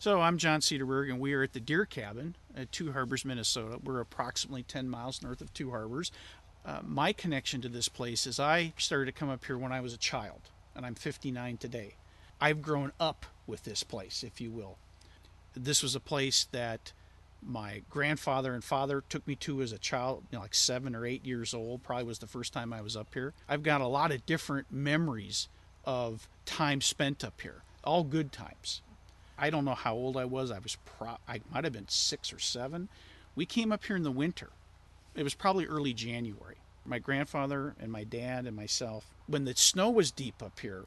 So I'm John Sederberg, and we are at the Deer Cabin at Two Harbors, Minnesota. We're approximately 10 miles north of Two Harbors. Uh, my connection to this place is I started to come up here when I was a child, and I'm 59 today. I've grown up with this place, if you will. This was a place that my grandfather and father took me to as a child, you know, like seven or eight years old. Probably was the first time I was up here. I've got a lot of different memories of time spent up here, all good times. I don't know how old I was. I was pro- I might have been six or seven. We came up here in the winter. It was probably early January. My grandfather and my dad and myself, when the snow was deep up here,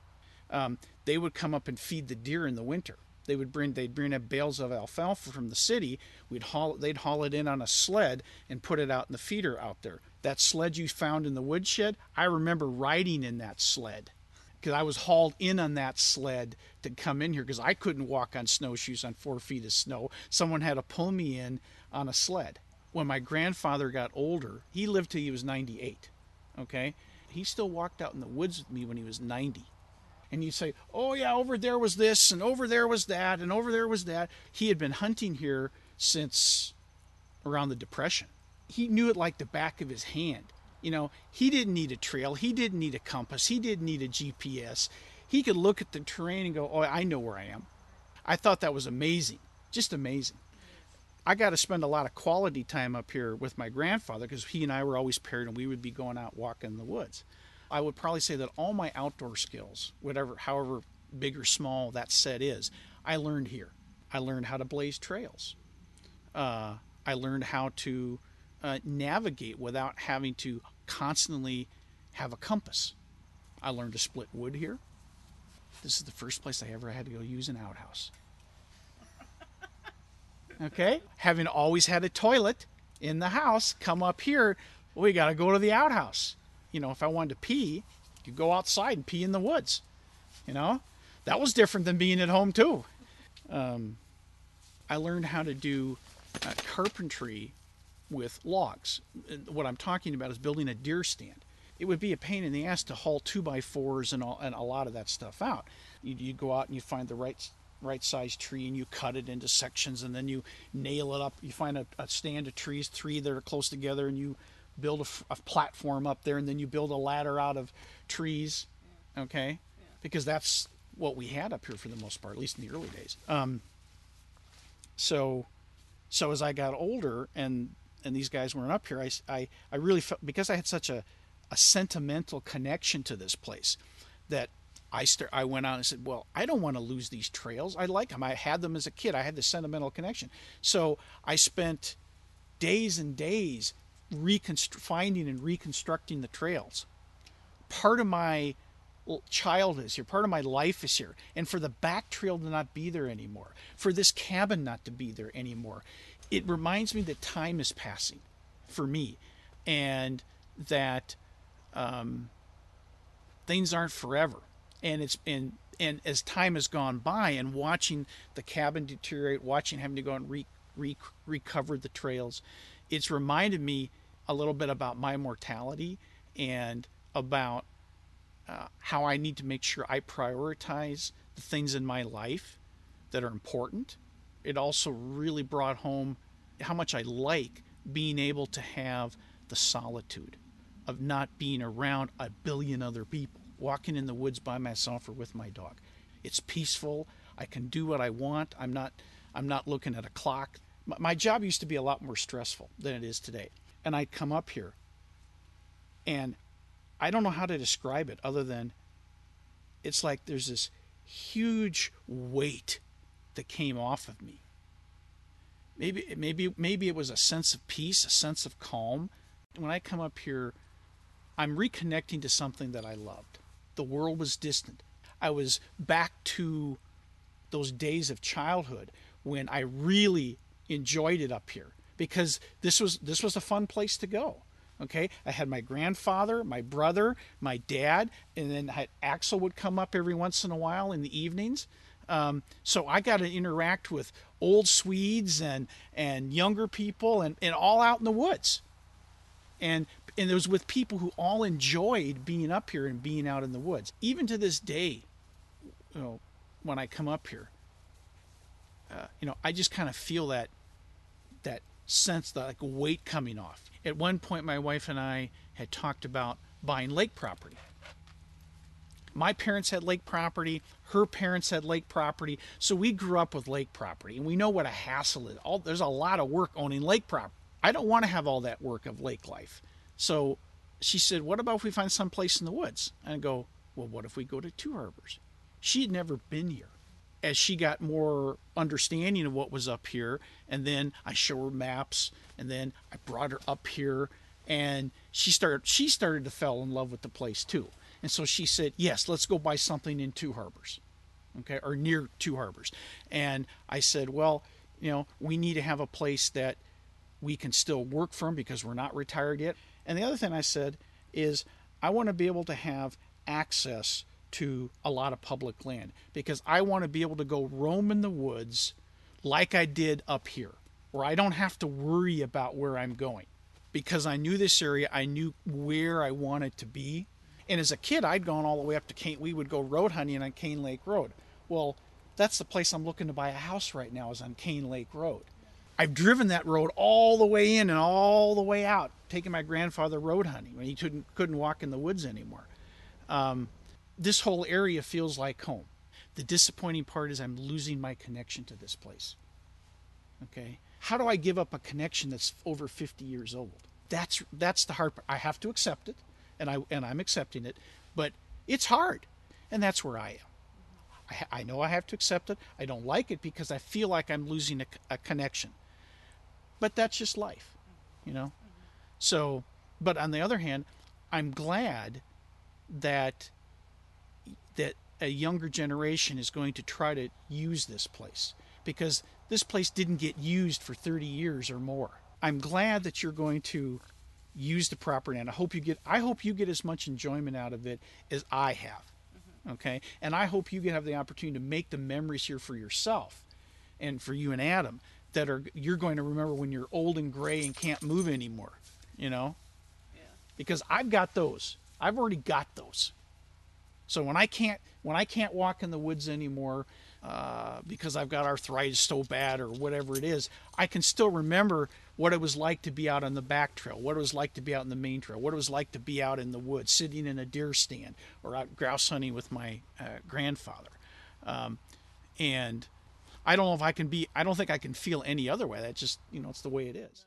um, they would come up and feed the deer in the winter. They would bring they'd bring up bales of alfalfa from the city. We'd haul they'd haul it in on a sled and put it out in the feeder out there. That sled you found in the woodshed, I remember riding in that sled because I was hauled in on that sled to come in here because I couldn't walk on snowshoes on four feet of snow. Someone had to pull me in on a sled. When my grandfather got older, he lived till he was 98. Okay, he still walked out in the woods with me when he was 90 and you say, "Oh yeah, over there was this, and over there was that, and over there was that." He had been hunting here since around the Depression. He knew it like the back of his hand. You know, he didn't need a trail, he didn't need a compass, he didn't need a GPS. He could look at the terrain and go, "Oh, I know where I am." I thought that was amazing, just amazing. I got to spend a lot of quality time up here with my grandfather because he and I were always paired, and we would be going out walking in the woods. I would probably say that all my outdoor skills, whatever, however big or small that set is, I learned here. I learned how to blaze trails. Uh, I learned how to uh, navigate without having to constantly have a compass. I learned to split wood here. This is the first place I ever had to go use an outhouse. Okay? Having always had a toilet in the house, come up here, we got to go to the outhouse you know, if I wanted to pee, you go outside and pee in the woods. You know, that was different than being at home too. Um, I learned how to do uh, carpentry with logs. What I'm talking about is building a deer stand. It would be a pain in the ass to haul two by fours and all, and a lot of that stuff out. You, you go out and you find the right right size tree and you cut it into sections and then you nail it up. You find a, a stand of trees, three that are close together, and you build a, a, platform up there and then you build a ladder out of trees okay because that's what we had up here for the most part at least in the early days um, so so as i got older and and these guys weren't up here i i, I really felt because i had such a, a sentimental connection to this place that I I went out and said, "Well, I don't want to lose these trails. I like them. I had them as a kid. I had the sentimental connection." So I spent days and days reconstru- finding and reconstructing the trails. Part of my childhood is here, part of my life is here, and for the back trail to not be there anymore, for this cabin not to be there anymore, it reminds me that time is passing for me, and that um, things aren't forever, and it's and and as time has gone by, and watching the cabin deteriorate, watching having to go and re, re, recover the trails, it's reminded me a little bit about my mortality and about uh, how I need to make sure I prioritize the things in my life that are important. It also really brought home how much I like being able to have the solitude of not being around a billion other people, walking in the woods by myself or with my dog. It's peaceful. I can do what I want. I'm not I'm not looking at a clock. My job used to be a lot more stressful than it is today and I'd come up here. And I don't know how to describe it other than it's like there's this huge weight that came off of me. Maybe maybe maybe it was a sense of peace, a sense of calm. When I come up here, I'm reconnecting to something that I loved. The world was distant. I was back to those days of childhood when I really enjoyed it up here because this was this was a fun place to go. Okay, I had my grandfather, my brother, my dad, and then Axel would come up every once in a while in the evenings. Um, so I got to interact with old Swedes and and younger people and, and all out in the woods. And and it was with people who all enjoyed being up here and being out in the woods. Even to this day, you know, when I come up here, uh, you know, I just kind of feel that that sense that like weight coming off. At one point, my wife and I had talked about buying lake property. My parents had lake property. Her parents had lake property. So we grew up with lake property, and we know what a hassle is. All, there's a lot of work owning lake property. I don't want to have all that work of lake life. So she said, "What about if we find some place in the woods?" And I go, "Well, what if we go to Two Harbors?" She had never been here as she got more understanding of what was up here and then i show her maps and then i brought her up here and she started she started to fall in love with the place too and so she said yes let's go buy something in two harbors okay or near two harbors and i said well you know we need to have a place that we can still work from because we're not retired yet and the other thing i said is i want to be able to have access to a lot of public land because I want to be able to go roam in the woods like I did up here, where I don't have to worry about where I'm going. Because I knew this area, I knew where I wanted to be. And as a kid, I'd gone all the way up to Cane. We would go road hunting on Cane Lake Road. Well, that's the place I'm looking to buy a house right now, is on Cane Lake Road. I've driven that road all the way in and all the way out, taking my grandfather road hunting when he couldn't couldn't walk in the woods anymore. Um, this whole area feels like home. The disappointing part is I'm losing my connection to this place. Okay? How do I give up a connection that's over 50 years old? That's that's the hard part. I have to accept it, and I and I'm accepting it, but it's hard, and that's where I am. I, I know I have to accept it. I don't like it because I feel like I'm losing a, a connection. But that's just life, you know. So, but on the other hand, I'm glad that that a younger generation is going to try to use this place because this place didn't get used for 30 years or more. I'm glad that you're going to use the property and I hope you get I hope you get as much enjoyment out of it as I have. Okay? And I hope you have the opportunity to make the memories here for yourself and for you and Adam that are you're going to remember when you're old and gray and can't move anymore, you know? Yeah. Because I've got those. I've already got those. So when I can't when I can't walk in the woods anymore uh, because I've got arthritis so bad or whatever it is, I can still remember what it was like to be out on the back trail, what it was like to be out in the main trail, what it was like to be out in the woods, sitting in a deer stand or out grouse hunting with my uh, grandfather. Um, and I don't know if I can be. I don't think I can feel any other way. That's just you know it's the way it is.